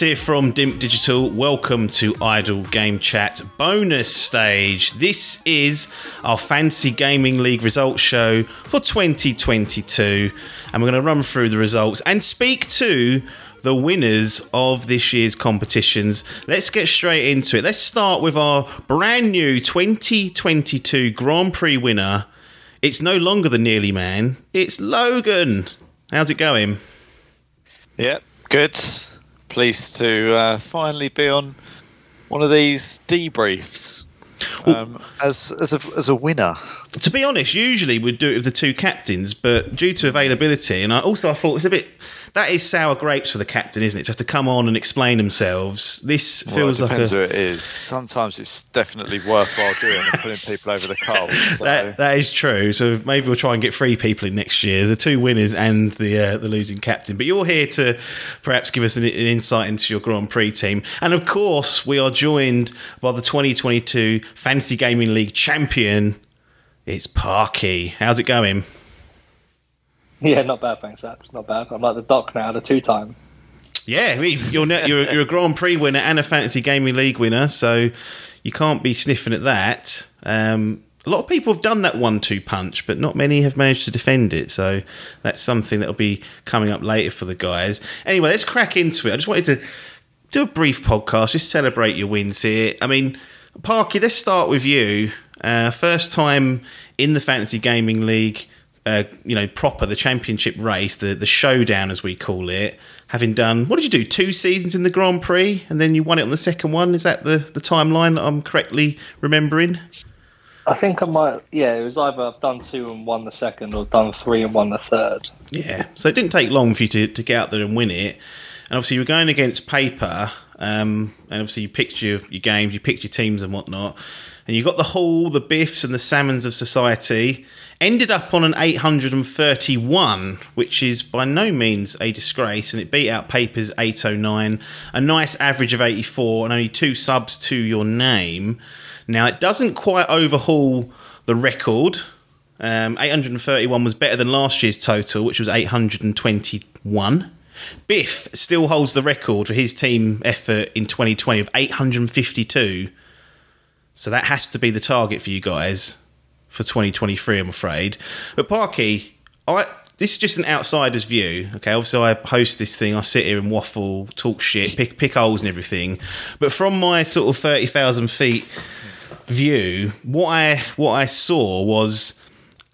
Here from Dimp Digital. Welcome to Idle Game Chat bonus stage. This is our Fantasy Gaming League results show for 2022, and we're going to run through the results and speak to the winners of this year's competitions. Let's get straight into it. Let's start with our brand new 2022 Grand Prix winner. It's no longer the Nearly Man, it's Logan. How's it going? Yep, good. Pleased to uh, finally be on one of these debriefs um, as as a, as a winner. to be honest, usually we'd do it with the two captains, but due to availability, and I also I thought it's a bit that is sour grapes for the captain, isn't it? To have to come on and explain themselves. This Well, feels it like depends a who it is. Sometimes it's definitely worthwhile doing and putting people over the coals. So. that that is true. So maybe we'll try and get three people in next year, the two winners and the uh, the losing captain. But you're here to perhaps give us an, an insight into your Grand Prix team, and of course we are joined by the 2022 Fantasy Gaming League champion. It's Parky. How's it going? Yeah, not bad, thanks, Apps. Not bad. I'm like the doc now, the two time. Yeah, you're you're, you're a Grand Prix winner and a Fantasy Gaming League winner, so you can't be sniffing at that. Um, a lot of people have done that one-two punch, but not many have managed to defend it. So that's something that'll be coming up later for the guys. Anyway, let's crack into it. I just wanted to do a brief podcast, just celebrate your wins here. I mean, Parky, let's start with you. Uh, first time in the Fantasy Gaming League, uh, you know, proper the championship race, the the showdown as we call it. Having done, what did you do? Two seasons in the Grand Prix, and then you won it on the second one. Is that the the timeline that I'm correctly remembering? I think I might. Yeah, it was either I've done two and won the second, or done three and won the third. Yeah. So it didn't take long for you to, to get out there and win it. And obviously you were going against paper, um, and obviously you picked your, your games, you picked your teams and whatnot. And you got the Hall, the Biffs, and the Salmons of Society. Ended up on an 831, which is by no means a disgrace, and it beat out Paper's 809. A nice average of 84, and only two subs to your name. Now, it doesn't quite overhaul the record. Um, 831 was better than last year's total, which was 821. Biff still holds the record for his team effort in 2020 of 852. So that has to be the target for you guys for 2023, I'm afraid. But Parky, I this is just an outsider's view. Okay, obviously I host this thing. I sit here and waffle, talk shit, pick pick holes and everything. But from my sort of 30,000 feet view, what I what I saw was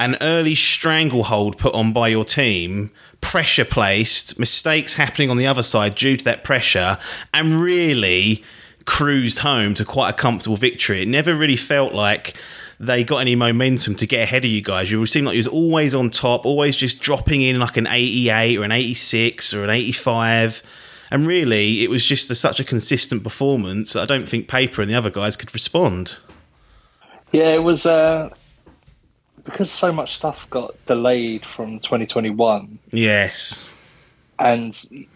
an early stranglehold put on by your team, pressure placed, mistakes happening on the other side due to that pressure, and really cruised home to quite a comfortable victory. It never really felt like they got any momentum to get ahead of you guys. You seemed like you was always on top, always just dropping in like an 88 or an 86 or an 85. And really, it was just a, such a consistent performance. that I don't think Paper and the other guys could respond. Yeah, it was uh, because so much stuff got delayed from 2021, Yes. and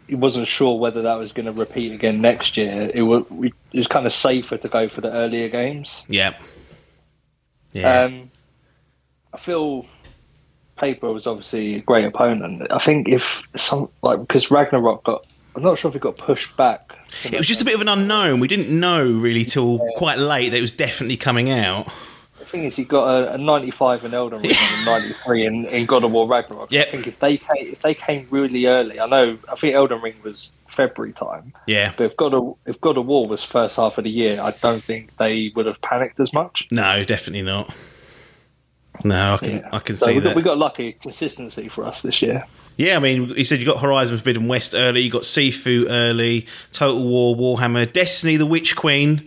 he wasn't sure whether that was going to repeat again next year. It was, it was kind of safer to go for the earlier games. Yep. Yeah. Um, I feel Paper was obviously a great opponent. I think if some like because Ragnarok got, I'm not sure if it got pushed back. it was just a bit of an unknown. We didn't know really till quite late that it was definitely coming out. Thing is, he got a, a 95 in Elden Ring and a 93 in, in God of War Ragnarok. Yep. I think if they came, if they came really early, I know. I think Elden Ring was February time, Yeah. but if God of if God of War was first half of the year, I don't think they would have panicked as much. No, definitely not. No, I can Yeah. I can So see we that. got, we got lucky consistency for us this year. Yeah, I mean, you said you got Horizon Forbidden West early, you got Sifu early, Total War, Warhammer, Destiny, the Witch Queen.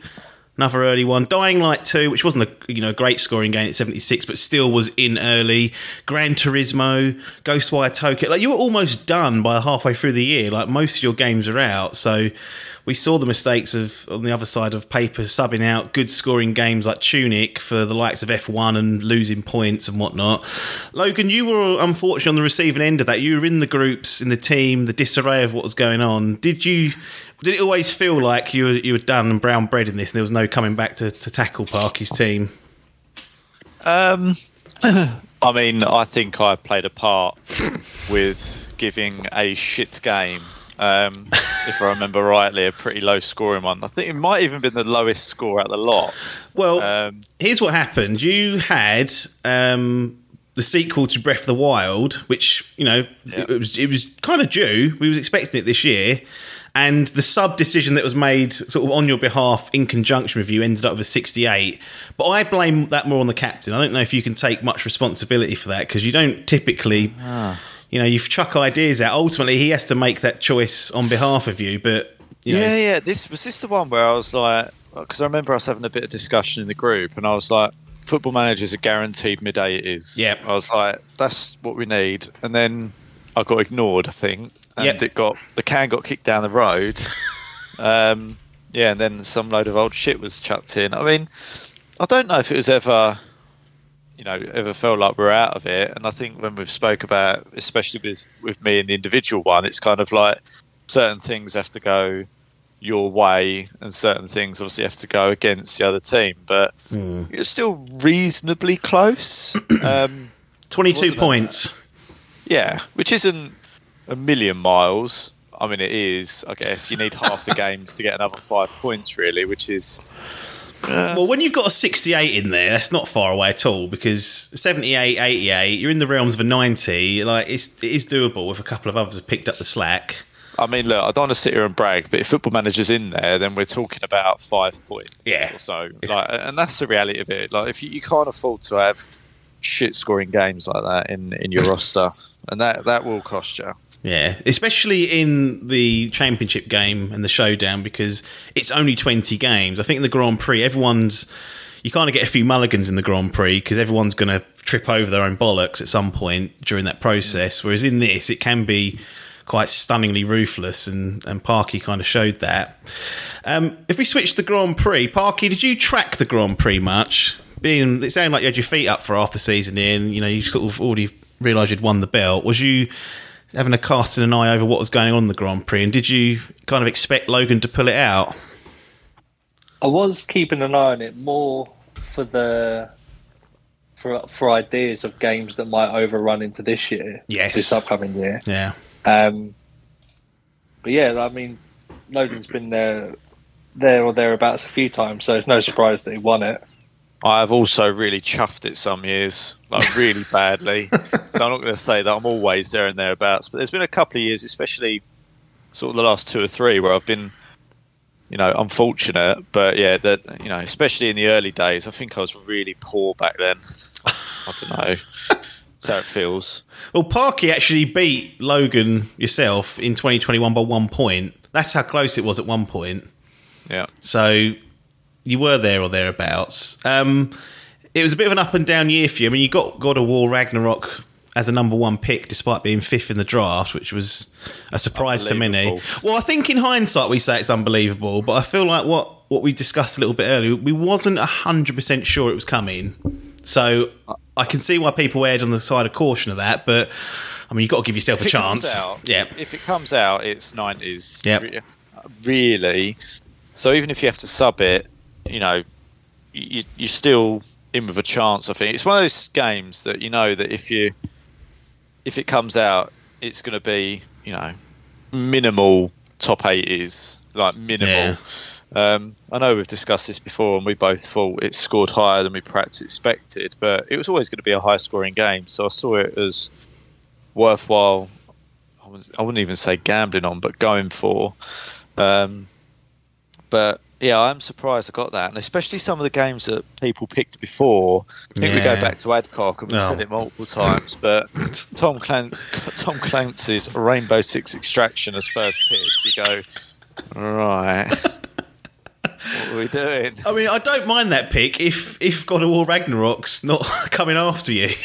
Another early one. Dying Light 2, which wasn't a you know great scoring game at 76, but still was in early. Gran Turismo, Ghostwire Tokyo. Like you were almost done by halfway through the year. Like most of your games are out, so we saw the mistakes of on the other side of paper subbing out good scoring games like Tunic for the likes of F1 and losing points and whatnot. Logan, you were unfortunately on the receiving end of that. You were in the groups, in the team, the disarray of what was going on. Did you? Did it always feel like you were you were done and brown bread in this, and there was no coming back to, to tackle Parky's team? Um, I mean, I think I played a part with giving a shit game um, if I remember rightly, a pretty low scoring one. I think it might even been the lowest score out of the lot. Well, um, here's what happened. You had um, the sequel to Breath of the Wild, which you know yeah. it, it was it was kind of due. We was expecting it this year. And the sub decision that was made sort of on your behalf in conjunction with you ended up with 68. But I blame that more on the captain. I don't know if you can take much responsibility for that because you don't typically ah you know, you chuck ideas out. Ultimately, he has to make that choice on behalf of you. But you know. yeah, yeah. This was this the one where I was like, because I remember us having a bit of discussion in the group, and I was like, football managers are guaranteed mid eighties. Yeah, I was like, that's what we need. And then I got ignored, I think, and yep. it got the can got kicked down the road. um, yeah, and then some load of old shit was chucked in. I mean, I don't know if it was ever you know ever felt like we're out of it. And I think when we've spoke about, especially with with me and the individual one, it's kind of like certain things have to go your way, and certain things obviously have to go against the other team. But mm. it's still reasonably close. Um, Twenty-two points. Yeah, which isn't a million miles. I mean, it is. I guess you need half the games to get another five points, really, which is well, uh, when you've got a 68 in there, that's not far away at all because 78, 88, you're in the realms of a 90. Like, it's, it is doable if a couple of others have picked up the slack. I mean, look, I don't want to sit here and brag, but if football manager's in there, then we're talking about five points yeah. or so. Like, and that's the reality of it. Like, if you, you can't afford to have shit scoring games like that in, in your roster, and that, that will cost you. Yeah, especially in the championship game and the showdown because it's only 20 games. I think in the Grand Prix, everyone's. You kind of get a few mulligans in the Grand Prix because everyone's going to trip over their own bollocks at some point during that process. Whereas in this, it can be quite stunningly ruthless, and, and Parky kind of showed that. Um, if we switch to the Grand Prix, Parky, did you track the Grand Prix much? Being it sounded like you had your feet up for half the season in, you know, you sort of already realised you'd won the belt. Was you having a cast casting an eye over what was going on in the Grand Prix, and did you kind of expect Logan to pull it out? I was keeping an eye on it more for the for for ideas of games that might overrun into this year, yes, this upcoming year, yeah. Um, but yeah, I mean, Logan's been there, there or thereabouts a few times, so it's no surprise that he won it. I've also really chuffed it some years, like really badly. so I'm not going to say that I'm always there and thereabouts, but there's been a couple of years, especially sort of the last two or three, where I've been, you know, unfortunate. But yeah, that you know, especially in the early days, I think I was really poor back then. I don't know. That's how it feels. Well, Parky actually beat Logan yourself in 2021 by one point. That's how close it was at one point. Yeah. So you were there or thereabouts. Um, it was a bit of an up and down year for you. I mean, you got God of War Ragnarok as a number one pick, despite being fifth in the draft, which was a surprise to many. Well, I think in hindsight we say it's unbelievable, but I feel like what what we discussed a little bit earlier, we wasn't hundred percent sure it was coming. So I can see why people erred on the side of caution of that, but I mean, you've got to give yourself if a chance. Out, yeah. If it comes out, it's nineties. Yeah. Really. So even if you have to sub it, you know, you, you're still in with a chance. I think it's one of those games that you know that if you if it comes out, it's going to be you know minimal top eighties, like minimal. Yeah. Um, I know we've discussed this before, and we both thought it scored higher than we perhaps expected, but it was always going to be a high scoring game. So I saw it as worthwhile. I, was, I wouldn't even say gambling on, but going for. Um, but yeah, I'm surprised I got that, and especially some of the games that people picked before. I think yeah. we go back to Adcock, and we've said it multiple times, but Tom Clancy, Tom Clancy's Rainbow Six Extraction as first pick. You go, right. what are we doing? I mean, I don't mind that pick if if God of War Ragnarok's not coming after you.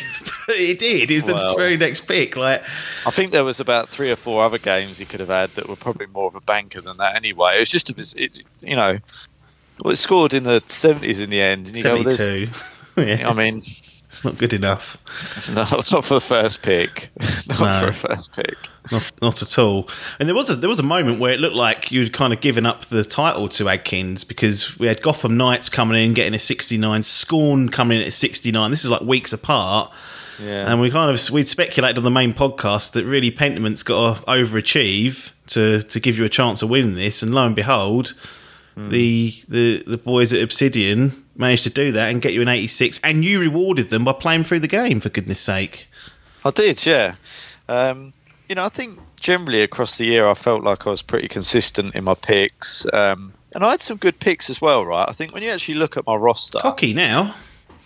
it did. It was the very next pick. Like, I think there was about three or four other games he could have had that were probably more of a banker than that anyway. It was just a, it, you know, well, it scored in the seventies in the end. And you go, well, yeah, I mean, it's not good enough. no, it's not for the first pick. not No. for a first pick. Not, not at all. And there was a, there was a moment where it looked like you'd kind of given up the title to Adkins because we had Gotham Knights coming in getting a 69, Scorn coming in at 69. This is like weeks apart. Yeah. And we kind of we'd speculated on the main podcast that really Pentiment's got to overachieve to to give you a chance of winning this, and lo and behold, hmm. the the the boys at Obsidian managed to do that and get you an 86, and you rewarded them by playing through the game for goodness sake. I did, yeah. Um, you know, I think generally across the year, I felt like I was pretty consistent in my picks, um, and I had some good picks as well, right? I think when you actually look at my roster, Cocky now.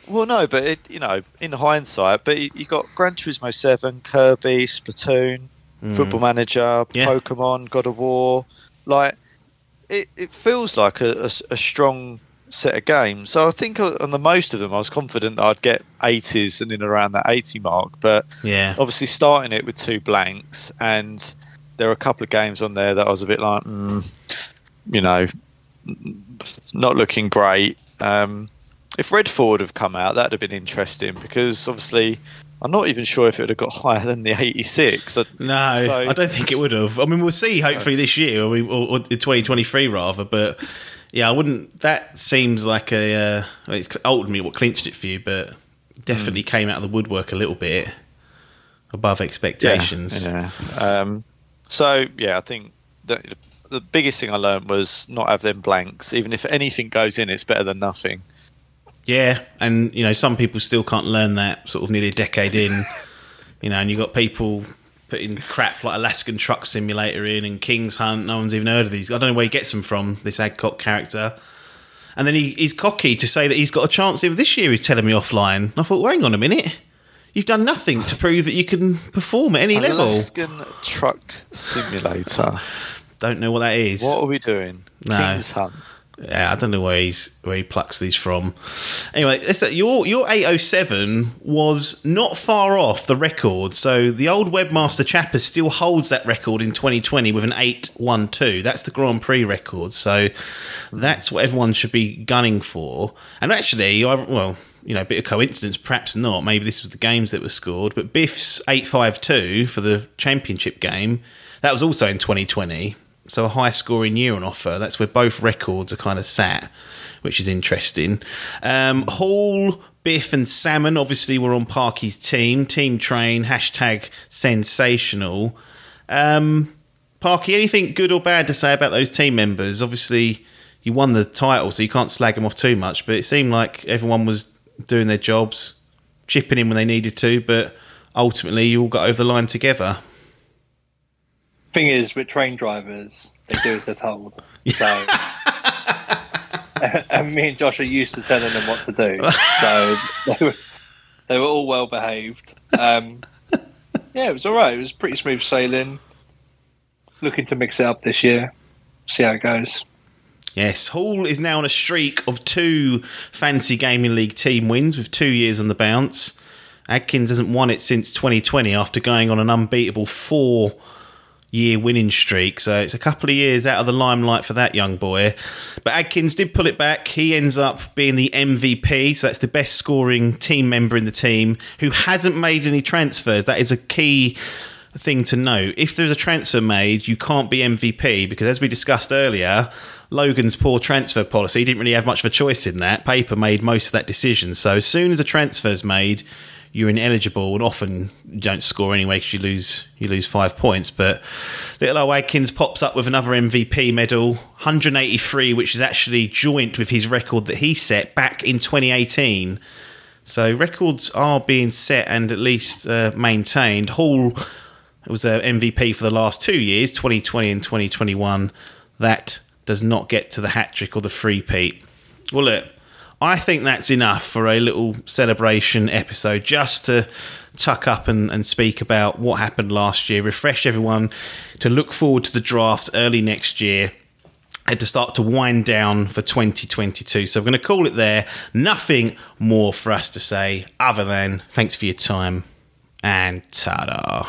well, no, but it, you know, in hindsight, but you, you got Gran Turismo Seven, Kirby, Splatoon, Football Manager, Mm. Yeah. Pokemon, God of War, like it, it feels like a strong set of games. So I think on the most of them, I was confident that I'd get 80s and in around that 80 mark, but Yeah. obviously starting it with two blanks and there are a couple of games on there that I was a bit like, mm, you know, not looking great. Um, if Redfall have come out, that'd have been interesting because obviously I'm not even sure if it would have got higher than the 86. No, So- I don't think it would have. I mean, we'll see. Hopefully this year, or, we, or, or 2023 rather. But yeah, I wouldn't. That seems like a. Uh, well, it's ultimately what clinched it for you, but definitely came out of the woodwork a little bit above expectations. Yeah. Um, so yeah, I think the, the biggest thing I learned was not have them blanks. Even if anything goes in, it's better than nothing. Yeah, and you know, some people still can't learn that sort of nearly a decade in. you know, and you got people putting crap like Alaskan Truck Simulator in and King's Hunt. No one's even heard of these. I don't know where he gets them from. This Adcock character. And then he, he's cocky to say that he's got a chance even this year. He's telling me offline. And I thought, well, hang on a minute. You've done nothing to prove that you can perform at any level. Alaskan Truck Simulator. Don't know what that is. What are we doing? No. King's Hunt. Yeah, I don't know where he's where he plucks these from. Anyway, your your 807 was not far off the record. So the old webmaster Chappers still holds that record in 2020 with an 812. That's the Grand Prix record. So that's what everyone should be gunning for. And actually, I well, you know, a bit of coincidence, perhaps not. Maybe this was the games that were scored, but Biff's 852 for the championship game, that was also in 2020 so a high scoring year on offer. That's where both records are kind of sat, which is interesting. Um, Hall, Biff, and Salmon obviously were on Parky's team. Team Train hashtag sensational. Um, Parky, anything good or bad to say about those team members? Obviously, you won the title, so you can't slag them off too much. But it seemed like everyone was doing their jobs, chipping in when they needed to. But ultimately, you all got over the line together. Thing is, with train drivers, they do as they're told. So, and me and Josh are used to telling them what to do. So they were, they were all well behaved. Um, yeah, it was all right. It was pretty smooth sailing. Looking to mix it up this year. See how it goes. Yes, Hall is now on a streak of two Fantasy Gaming League team wins with two years on the bounce. Adkins hasn't won it since 2020 after going on an unbeatable four year winning streak. So it's a couple of years out of the limelight for that young boy. But Adkins did pull it back. He ends up being the MVP. So that's the best scoring team member in the team who hasn't made any transfers. That is a key thing to note. If there's a transfer made, you can't be MVP because, as we discussed earlier, Logan's poor transfer policy didn't really have much of a choice in that. Paper made most of that decision. So as soon as a transfer's made, you're ineligible, and often don't score anyway because you lose you lose five points. But little O Adkins pops up with another MVP medal, 183, which is actually joint with his record that he set back in 2018. So records are being set and at least uh, maintained. Hall was a MVP for the last two years, 2020 and 2021. That does not get to the hat trick or the free peat. Well, look, I think that's enough for a little celebration episode just to tuck up and, and speak about what happened last year, refresh everyone to look forward to the draft early next year. and to start to wind down for 2022. So I'm going to call it there. Nothing more for us to say other than thanks for your time and ta